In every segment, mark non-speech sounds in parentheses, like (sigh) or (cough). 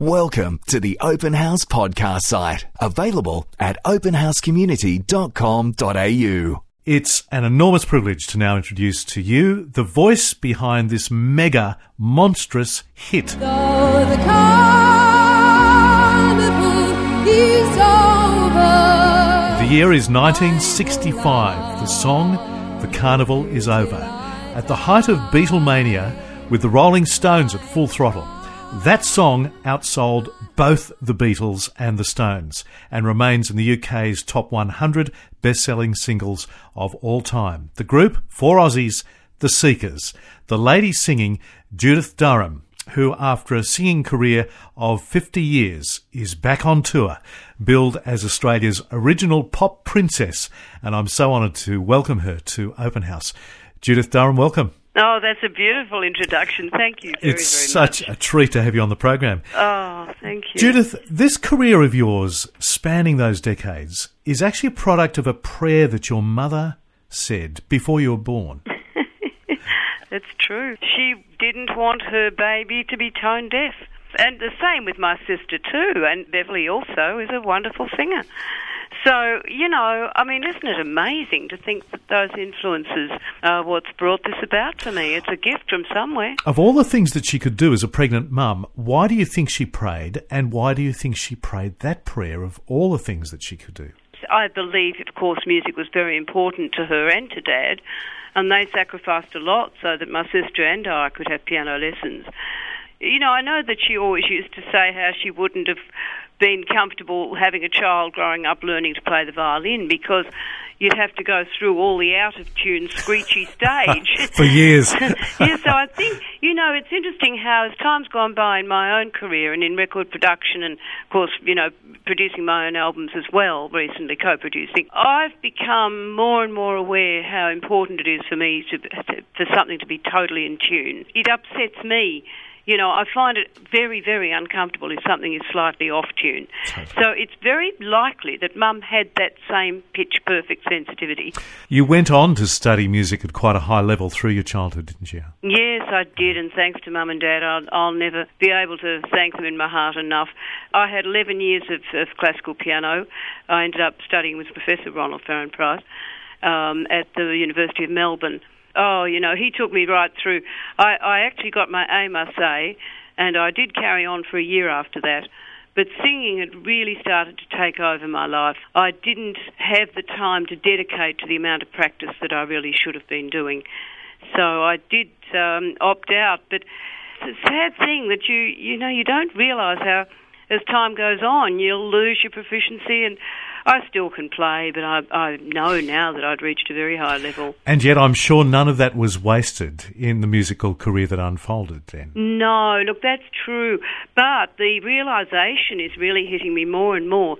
Welcome to the Open House podcast site, available at openhousecommunity.com.au. It's an enormous privilege to now introduce to you the voice behind this mega, monstrous hit. The carnival is over. The year is 1965. The song, The Carnival is Over. At the height of Beatlemania, with the Rolling Stones at full throttle, that song outsold both the Beatles and the Stones and remains in the UK's top 100 best selling singles of all time. The group, four Aussies, The Seekers, the lady singing Judith Durham, who, after a singing career of 50 years, is back on tour, billed as Australia's original pop princess. And I'm so honoured to welcome her to Open House. Judith Durham, welcome. Oh, that's a beautiful introduction. Thank you very, it's very such much. a treat to have you on the program. Oh, thank you. Judith, this career of yours, spanning those decades, is actually a product of a prayer that your mother said before you were born. (laughs) That's true. She didn't want her baby to be tone deaf. And the same with my sister, too. And Beverly also is a wonderful singer. So, you know, I mean, isn't it amazing to think that those influences are what's brought this about for me? It's a gift from somewhere. Of all the things that she could do as a pregnant mum, why do you think she prayed, and why do you think she prayed that prayer of all the things that she could do? I believe, of course, music was very important to her and to Dad, and they sacrificed a lot so that my sister and I could have piano lessons. You know, I know that she always used to say how she wouldn't have been comfortable having a child growing up learning to play the violin because you'd have to go through all the out of tune, screechy (laughs) stage. (laughs) For years. (laughs) yeah, so I think, you know, it's interesting how as time's gone by in my own career and in record production and, of course, you know, producing my own albums as well, recently co-producing, I've become more and more aware how important it is for me to, to for something to be totally in tune. It upsets me you know, I find it very, very uncomfortable if something is slightly off tune. So it's very likely that Mum had that same pitch perfect sensitivity. You went on to study music at quite a high level through your childhood, didn't you? Yes, I did, and thanks to Mum and Dad, I'll, I'll never be able to thank them in my heart enough. I had 11 years of, of classical piano. I ended up studying with Professor Ronald Farren Price um, at the University of Melbourne. Oh, you know, he took me right through. I, I actually got my A, must say, and I did carry on for a year after that. But singing had really started to take over my life. I didn't have the time to dedicate to the amount of practice that I really should have been doing. So I did um, opt out. But it's a sad thing that you, you know, you don't realise how, as time goes on, you'll lose your proficiency and I still can play, but I, I know now that I'd reached a very high level. And yet, I'm sure none of that was wasted in the musical career that unfolded then. No, look, that's true. But the realization is really hitting me more and more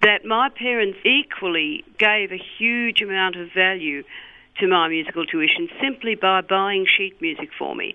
that my parents equally gave a huge amount of value to my musical tuition simply by buying sheet music for me.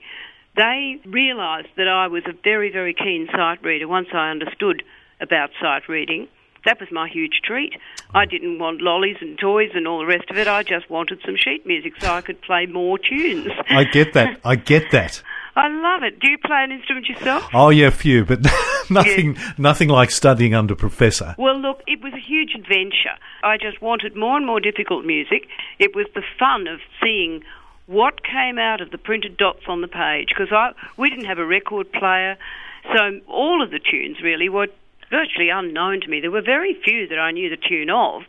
They realised that I was a very, very keen sight reader once I understood about sight reading that was my huge treat. I didn't want lollies and toys and all the rest of it. I just wanted some sheet music so I could play more tunes. I get that. (laughs) I get that. I love it. Do you play an instrument yourself? Oh yeah, a few, but (laughs) nothing, nothing like studying under professor. Well, look, it was a huge adventure. I just wanted more and more difficult music. It was the fun of seeing what came out of the printed dots on the page because I we didn't have a record player, so all of the tunes really were virtually unknown to me. There were very few that I knew the tune of.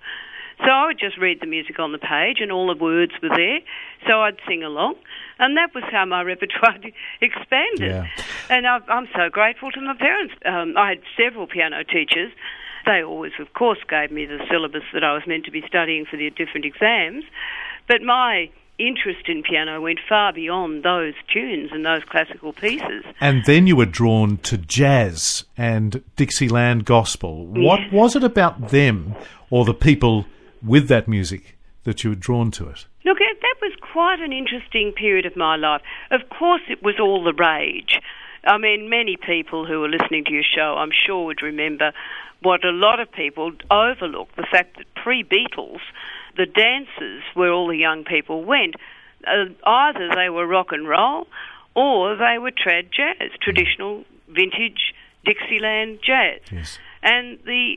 So I would just read the music on the page and all the words were there. So I'd sing along. And that was how my (laughs) repertoire expanded. Yeah. And I, I'm so grateful to my parents. Um, I had several piano teachers. They always, of course, gave me the syllabus that I was meant to be studying for the different exams. But my interest in piano went far beyond those tunes and those classical pieces. And then you were drawn to jazz and Dixieland gospel. What Yes. was it about them or the people with that music that you were drawn to it? Look, that was quite an interesting period of my life. Of course, it was all the rage. I mean, many people who are listening to your show, I'm sure, would remember what a lot of people overlook the fact that pre Beatles, the dances where all the young people went, uh, either they were rock and roll or they were trad jazz, traditional vintage Dixieland jazz. Yes. And the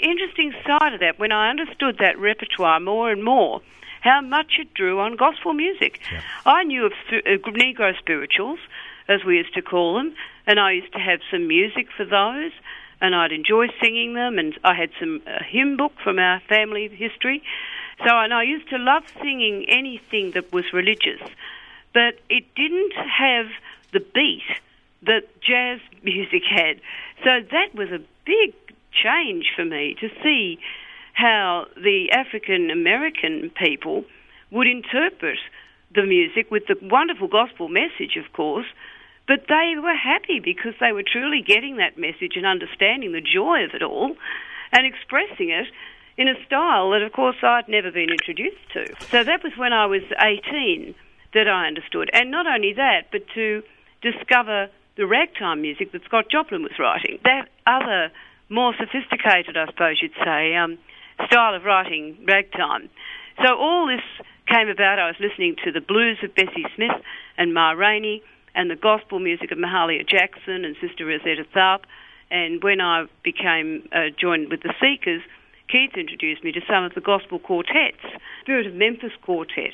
interesting side of that, when I understood that repertoire more and more, how much it drew on gospel music. I knew of uh, Negro spirituals, as we used to call them, and I used to have some music for those, and I'd enjoy singing them, and I had some uh, hymn book from our family history. So, and I used to love singing anything that was religious, but it didn't have the beat that jazz (laughs) music had. So that was a big change for me to see how the African American people would interpret the music with the wonderful gospel message, of course, but they were happy because they were truly getting that message and understanding the joy of it all and expressing it in a style that, of course, I'd never been introduced to. So that was when I was 18 that I understood. And not only that, but to discover the ragtime music that Scott Joplin was writing. That other, more sophisticated, I suppose you'd say, um, style of writing ragtime. So all this came about. I was listening to the blues of Bessie Smith and Ma Rainey and the gospel music of Mahalia Jackson and Sister Rosetta Tharpe. And when I became uh, joined with the Seekers, Keith introduced me to some of the gospel quartets, Spirit of Memphis Quartet.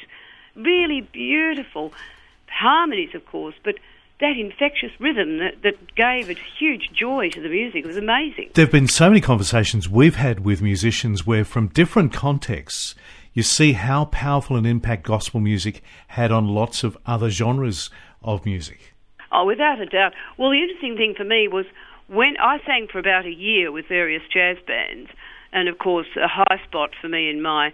Really beautiful harmonies, of course, but that infectious rhythm that, that gave a huge joy to the music. Was amazing. There have been so many conversations we've had with musicians where, from different contexts, you see how powerful an impact gospel music had on lots of other genres of music. Oh, without a doubt. Well, the interesting thing for me was when I sang for about a year with various jazz bands, and of course, a high spot for me in my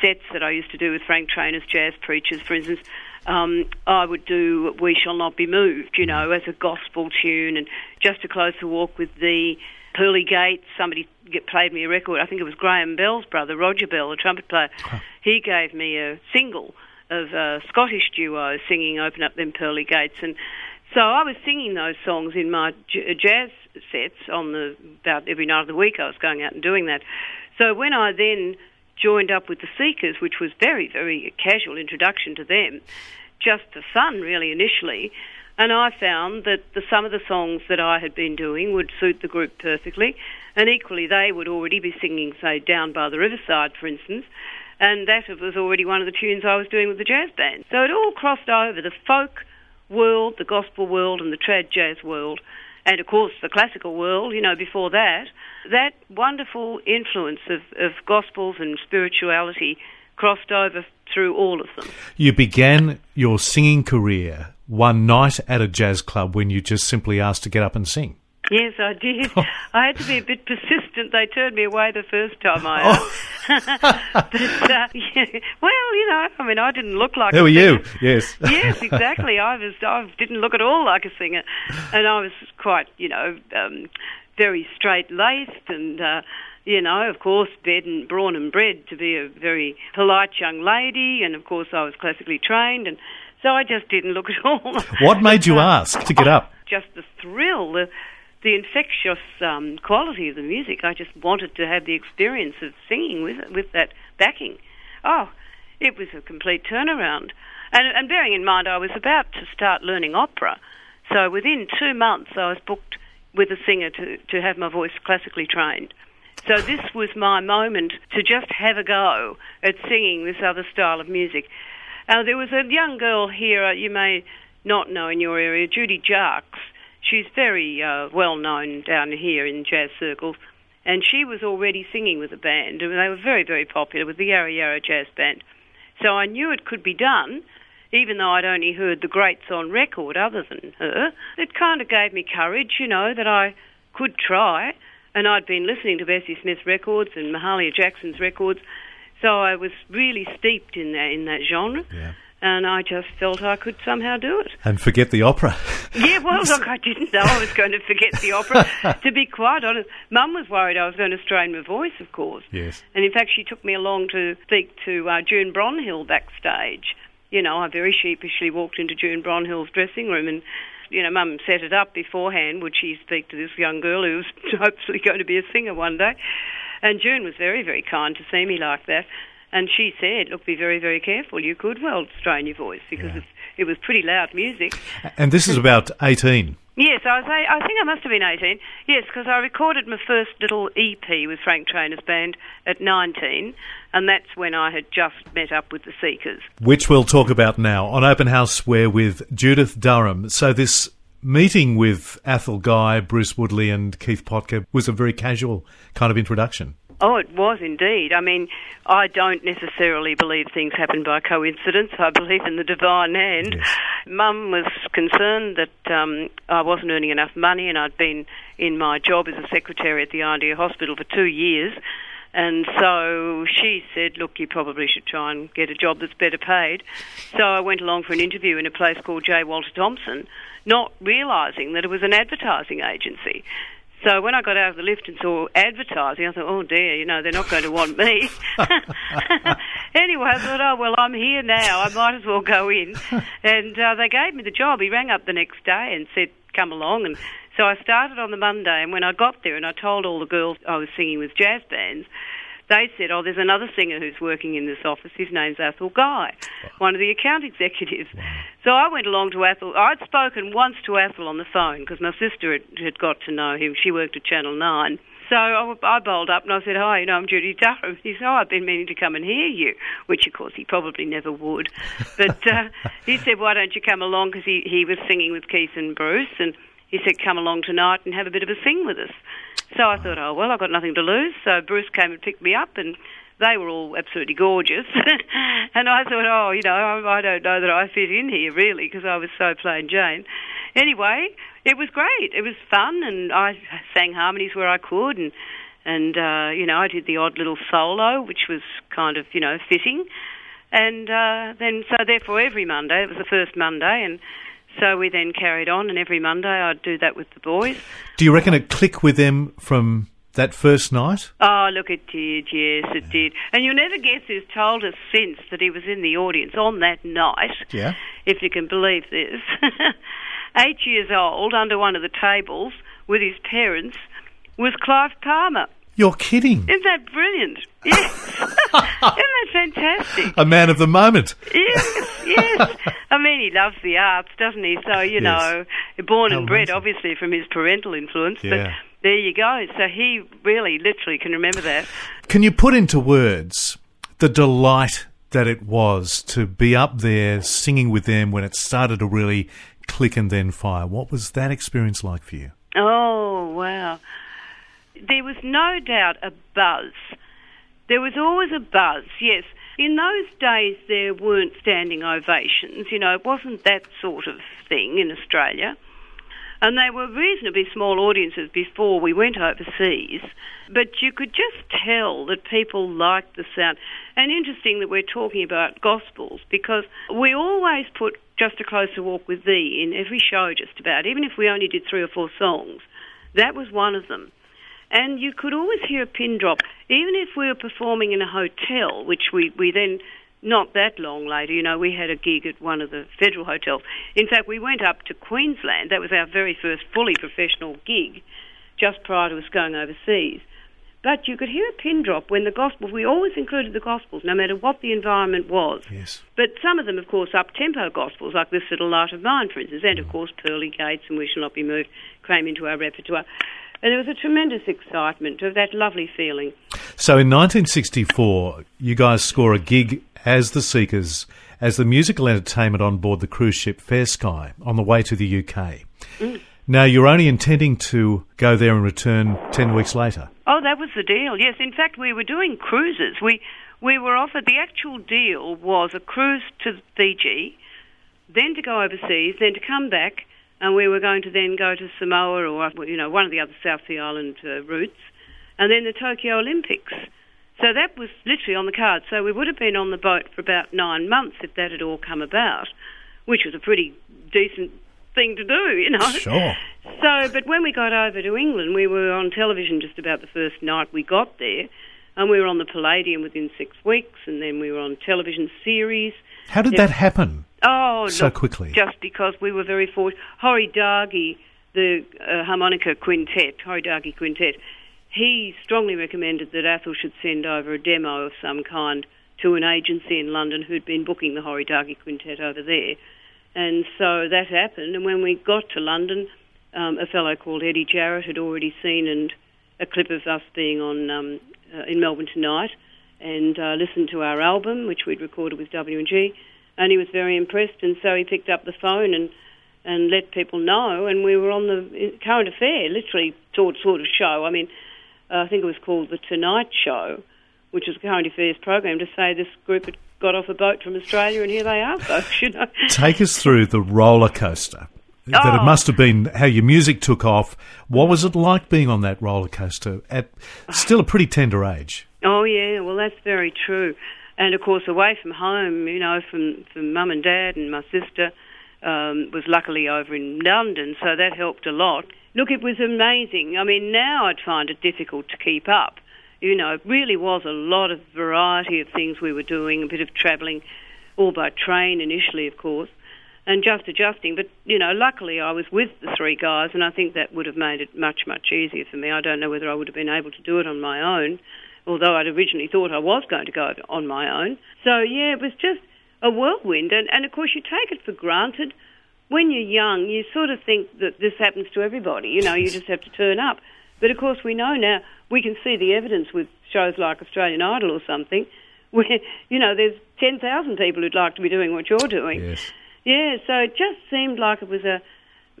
sets that I used to do with Frank Traynor's jazz preachers, for instance, um, I would do "We Shall Not Be Moved," you know, as a gospel tune, and "Just a Closer Walk with the Pearly Gates, somebody get, played me a record. I think it was Graham Bell's brother, Roger Bell, the trumpet player. He gave me a single of a Scottish duo singing "Open Up Them Pearly Gates," and so I was singing those songs in my j- jazz sets on the about every night of the week. I was going out and doing that. So when I then joined up with the Seekers, which was very, very casual introduction to them, just for fun, really, initially. And I found that the, some of the songs that I had been doing would suit the group perfectly, and equally they would already be singing, say, Down by the Riverside, for instance, and that was already one of the tunes I was doing with the jazz band. So it all crossed over the folk world, the gospel world, and the trad jazz world, and of course the classical world, you know, before that. That wonderful influence of, of gospels and spirituality crossed over through all of them. You began your singing career one night at a jazz club when you just simply asked to get up and sing. Yes, I did. I had to be a bit persistent. They turned me away the first time I asked. (laughs) but, uh, yeah, well, you know, I mean, I didn't look like Who a are you? Yes. (laughs) yes, exactly. I was. I didn't look at all like a singer, and I was quite, you know, um, very straight laced, and uh, you know, of course, bred and brawn and bred to be a very polite young lady, and of course, I was classically trained, and so I just didn't look at all. What made (laughs) you uh, ask to get up? Just the thrill, the the infectious um, quality of the music. I just wanted to have the experience of singing with with that backing. Oh, it was a complete turnaround. And, and bearing in mind, I was about to start learning opera, so within two months, I was booked with a singer to to have my voice classically trained. So this was my moment to just have a go at singing this other style of music. Uh, there was a young girl here uh, you may not know in your area, Judy Jacques. She's very uh, well known down here in jazz circles, and she was already singing with a band, and they were very, very popular with the Yarra Yarra Jazz Band. So I knew it could be done, even though I'd only heard the greats on record other than her. It kind of gave me courage, you know, that I could try, and I'd been listening to Bessie Smith records and Mahalia Jackson's records, so I was really steeped in that in that genre. Yeah. And I just felt I could somehow do it. And forget the opera. (laughs) Yeah, well, look, I didn't know I was going to forget the opera. (laughs) to be quite honest, Mum was worried I was going to strain my voice, of course. Yes. And in fact, she took me along to speak to uh, June Bronhill backstage. You know, I very sheepishly walked into June Bronhill's dressing room and. You know, Mum set it up beforehand. Would she speak to this young girl who was (laughs) hopefully going to be a singer one day? And June was very, very kind to see me like that. And she said, "Look, be very, very careful. You could well strain your voice because Yeah. it's it was pretty loud music. And this is about 18. Yes, I was. I think I must have been eighteen. Yes, because I recorded my first little EP with Frank Traynor's band at nineteen, and that's when I had just met up with the Seekers. which we'll talk about now on Open House. We're with Judith Durham. So this meeting with Athol Guy, Bruce Woodley, and Keith Potger was a very casual kind of introduction. Oh, it was indeed. I mean, I don't necessarily believe things happen by coincidence. I (laughs) believe in the divine hand. Yes. Mum was concerned that um, I wasn't earning enough money, and I'd been in my job as a secretary at the R&D Hospital for two years. And so she said, Look, you probably should try and get a job that's better paid. So I went along for an interview in a place called J. Walter Thompson, not realising that it was an advertising agency. So when I got out of the lift and saw advertising, I thought, oh dear, you know, they're not going to want me. (laughs) (laughs) anyway, I thought, oh, well, I'm here now. I might as well go in. (laughs) And uh, they gave me the job. He rang up the next day and said, come along. And so I started on the Monday. And when I got there and I told all the girls I was singing with jazz bands, they said, oh, there's another singer who's working in this office. His name's Athol Guy, one of the account executives. So I went along to Athol. I'd spoken once to Athol on the phone because my sister had, had got to know him. She worked at Channel 9. So I, I bowled up and I said, hi, you know, I'm Judy Durham. (laughs) He said, oh, I've been meaning to come and hear you, which of course he probably never would. (laughs) But uh, he said, why don't you come along because he, he was singing with Keith and Bruce and he said, come along tonight and have a bit of a sing with us. So I thought, oh, well, I've got nothing to lose. So Bruce came and picked me up, and they were all absolutely gorgeous. (laughs) and I thought, oh, you know, I, don't know that I fit in here, really, because I was so plain Jane. Anyway, it was great. It was fun, and I sang harmonies where I could, and, and uh, you know, I did the odd little solo, which was kind of, you know, fitting. And uh, then, so therefore, every Monday, it was the first Monday, and so we then carried on, and every Monday I'd do that with the boys. Do you reckon it clicked with them from that first night? Oh, look, it did, yes, it did. And you'll never guess who's told us since that he was in the audience on that night, Yeah. if you can believe this. (laughs) Eight years old, under one of the tables, with his parents, was Clive Palmer. You're kidding. Isn't that brilliant? Yes. (laughs) Isn't that fantastic? A man of the moment. Yes, yes. I mean, he loves the arts, doesn't he? So, you Yes. know, born How and bred, amazing. obviously, from his parental influence. Yeah. But there you go. So he really, literally can remember that. Can you put into words the delight that it was to be up there singing with them when it started to really click and then fire? What was that experience like for you? Oh, wow. There was no doubt a buzz. There was always a buzz, yes. In those days, there weren't standing ovations. You know, it wasn't that sort of thing in Australia. And they were reasonably small audiences before we went overseas. But you could just tell that people liked the sound. And interesting that we're talking about gospels because we always put Just a Closer Walk with Thee in every show, just about, even if we only did three or four songs. That was one of them. And you could always hear a pin drop, even if we were performing in a hotel, which we, we then, not that long later, you know, we had a gig at one of the federal hotels. In fact, we went up to Queensland. That was our very first fully professional gig, just prior to us going overseas. But you could hear a pin drop when the gospel, we always included the gospels, no matter what the environment was. Yes. But some of them, of course, up tempo gospels, like This Little Light of Mine, for instance, and of mm. course, Pearly Gates and We Shall Not Be Moved came into our repertoire. And there was a tremendous excitement of that lovely feeling. So in 1964, you guys score a gig as the Seekers as the musical entertainment on board the cruise ship Fair Sky on the way to the UK. Mm. Now, you're only intending to go there and return 10 weeks later. Oh, that was the deal. Yes, in fact, we were doing cruises. We we were offered the actual deal was a cruise to Fiji, then to go overseas, then to come back, and we were going to then go to Samoa or you know one of the other South Sea Island uh, routes, and then the Tokyo Olympics. So that was literally on the card. So we would have been on the boat for about nine months if that had all come about, which was a pretty decent thing to do, you know. Sure. So, but when we got over to England, we were on television just about the first night we got there, and we were on the Palladium within six weeks, and then we were on television series. How did that happen? Oh, So look, quickly. Just because we were very fortunate. Horrie Dargie, the uh, harmonica quintet, Horrie Dargie quintet, he strongly recommended that Athol should send over a demo of some kind to an agency in London who'd been booking the Horrie Dargie quintet over there. And so that happened. And when we got to London, um, a fellow called Eddie Jarrett had already seen and a clip of us being on um, uh, in Melbourne tonight, and uh, listened to our album, which we'd recorded with W&G, and he was very impressed. And so he picked up the phone and and let people know. And we were on the current affair, literally sort sort of show. I mean, uh, I think it was called the Tonight Show, which was a current affairs program, to say this group had got off a boat from Australia and here they are, (laughs) folks. You know. Take us through the roller coaster. That it Oh. must have been how your music took off. What was it like being on that roller coaster at still a pretty tender age? Oh yeah, well that's very true. And of course, away from home, you know, from from mum and dad and my sister um, was luckily over in London, so that helped a lot. Look, it was amazing. I mean, now I'd find it difficult to keep up. You know, it really was a lot of variety of things we were doing, a bit of travelling, all by train initially, of course, and just adjusting. But, you know, luckily I was with the three guys, and I think that would have made it much, much easier for me. I don't know whether I would have been able to do it on my own, although I'd originally thought I was going to go on my own. So, yeah, it was just a whirlwind. And, and of course, you take it for granted. When you're young, you sort of think that this happens to everybody. You know, you just have to turn up. But of course, we know now, we can see the evidence with shows like Australian Idol or something, (laughs) where, you know, there's 10,000 people who'd like to be doing what you're doing. Yes. Yeah, so it just seemed like it was a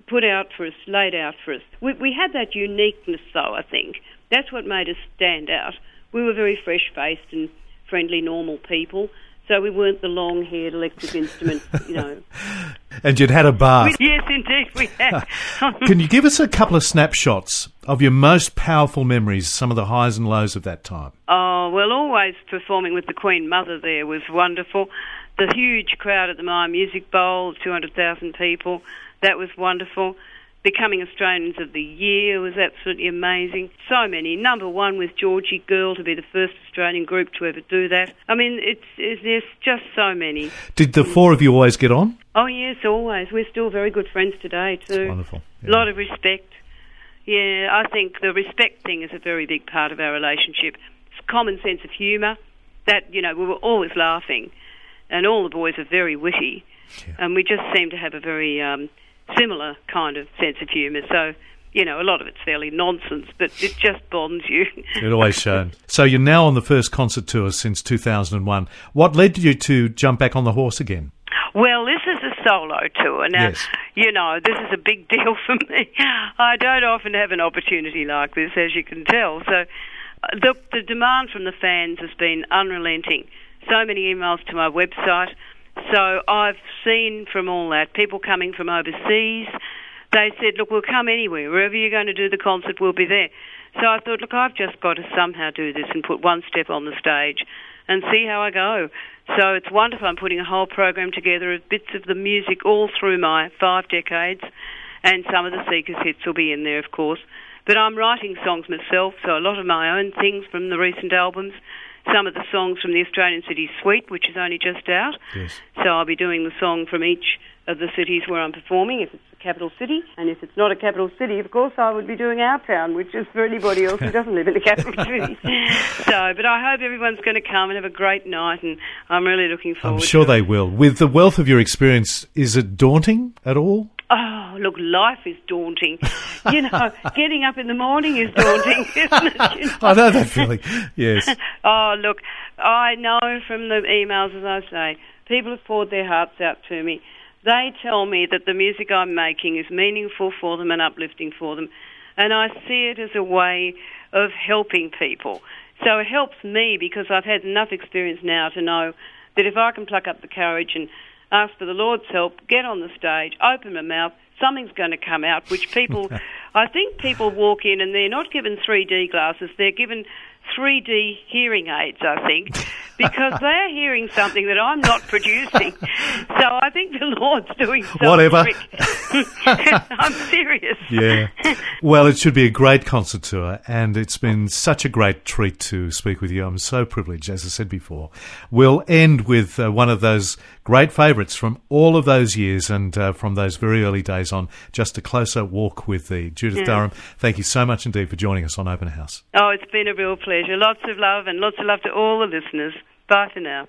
put out for us, laid out for us. We, we had that uniqueness, though. I think that's what made us stand out. We were very fresh-faced and friendly, normal people, so we weren't the long-haired electric instrument, you know. (laughs) And you'd had a bath. (laughs) yes, indeed, we had. (laughs) Can you give us a couple of snapshots of your most powerful memories, some of the highs and lows of that time? Oh, well, always performing with the Queen Mother there was wonderful. The huge crowd at the Myer Music Bowl, 200,000 people, that was wonderful. Becoming Australians of the Year was absolutely amazing. So many. Number one with Georgie Girl to be the first Australian group to ever do that. I mean, it's, it's there's just so many. Did the four of you always get on? Oh yes, always. We're still very good friends today too. Wonderful. A lot of respect. Yeah, I think the respect thing is a very big part of our relationship. It's common sense of humour. That you know, we were always laughing, and all the boys are very witty, and we just seem to have a very um, similar kind of sense of humour. So. You know, a lot of it's fairly nonsense, but it just bonds you. (laughs) It always shown. So you're now on the first concert tour since 2001. What led you to jump back on the horse again? Well, this is a solo tour. Now, Yes. you know, this is a big (laughs) deal for me. I don't often have an opportunity like this, as you can tell. So, uh, the, the demand from the fans has been unrelenting. So many emails to my website. So, I've seen from all that people coming from overseas. They said, Look, we'll come anywhere. Wherever you're going to do the concert, we'll be there. So I thought, look, I've just got to somehow do this and put one step on the stage and see how I go. So it's wonderful. I'm putting a whole program together of bits of the music all through my five decades, and some of the Seekers hits will be in there, of course. But I'm writing songs myself, so a lot of my own things from the recent albums. Some of the songs from the Australian City Suite, which is only just out. Yes. So I'll be doing the song from each of the cities where I'm performing, if it's a capital city, and if it's not a capital city, of course, I would be doing our town, which is for anybody else who doesn't live in a capital (laughs) city. So, but I hope everyone's going to come and have a great night, and I'm really looking forward. I'm sure it. they will. With the wealth of your experience, is it daunting at all? Oh, look, life is daunting. you know, (laughs) getting up in the morning is daunting, (laughs) isn't it? You (laughs) know? I know that feeling. Yes. Oh, look, I know from the emails, as I say, people have poured their hearts out to me. They tell me that the music I'm making is meaningful for them and uplifting for them. And I see it as a way of helping people. So it helps me because I've had enough experience now to know that if I can pluck up the courage and ask for the Lord's help, get on the stage, open my mouth, something's going to come out, which people, (laughs) I think people walk in and they're not given 3D glasses, they're given 3D hearing aids, I think, (laughs) because they're hearing something that I'm not producing. (laughs) So I think the Lord's doing something. Whatever. I'm serious. Yeah. Well, it should be a great concert tour, and it's been such a great treat to speak with you. I'm so privileged, as I said before. We'll end with uh, one of those great favourites from all of those years and uh, from those very early days on, just a closer walk with the Judith Yeah. Durham. Thank you so much indeed for joining us on Open House. Oh, it's been a real pleasure. Lots of love and lots of love to all the listeners. Bye for now.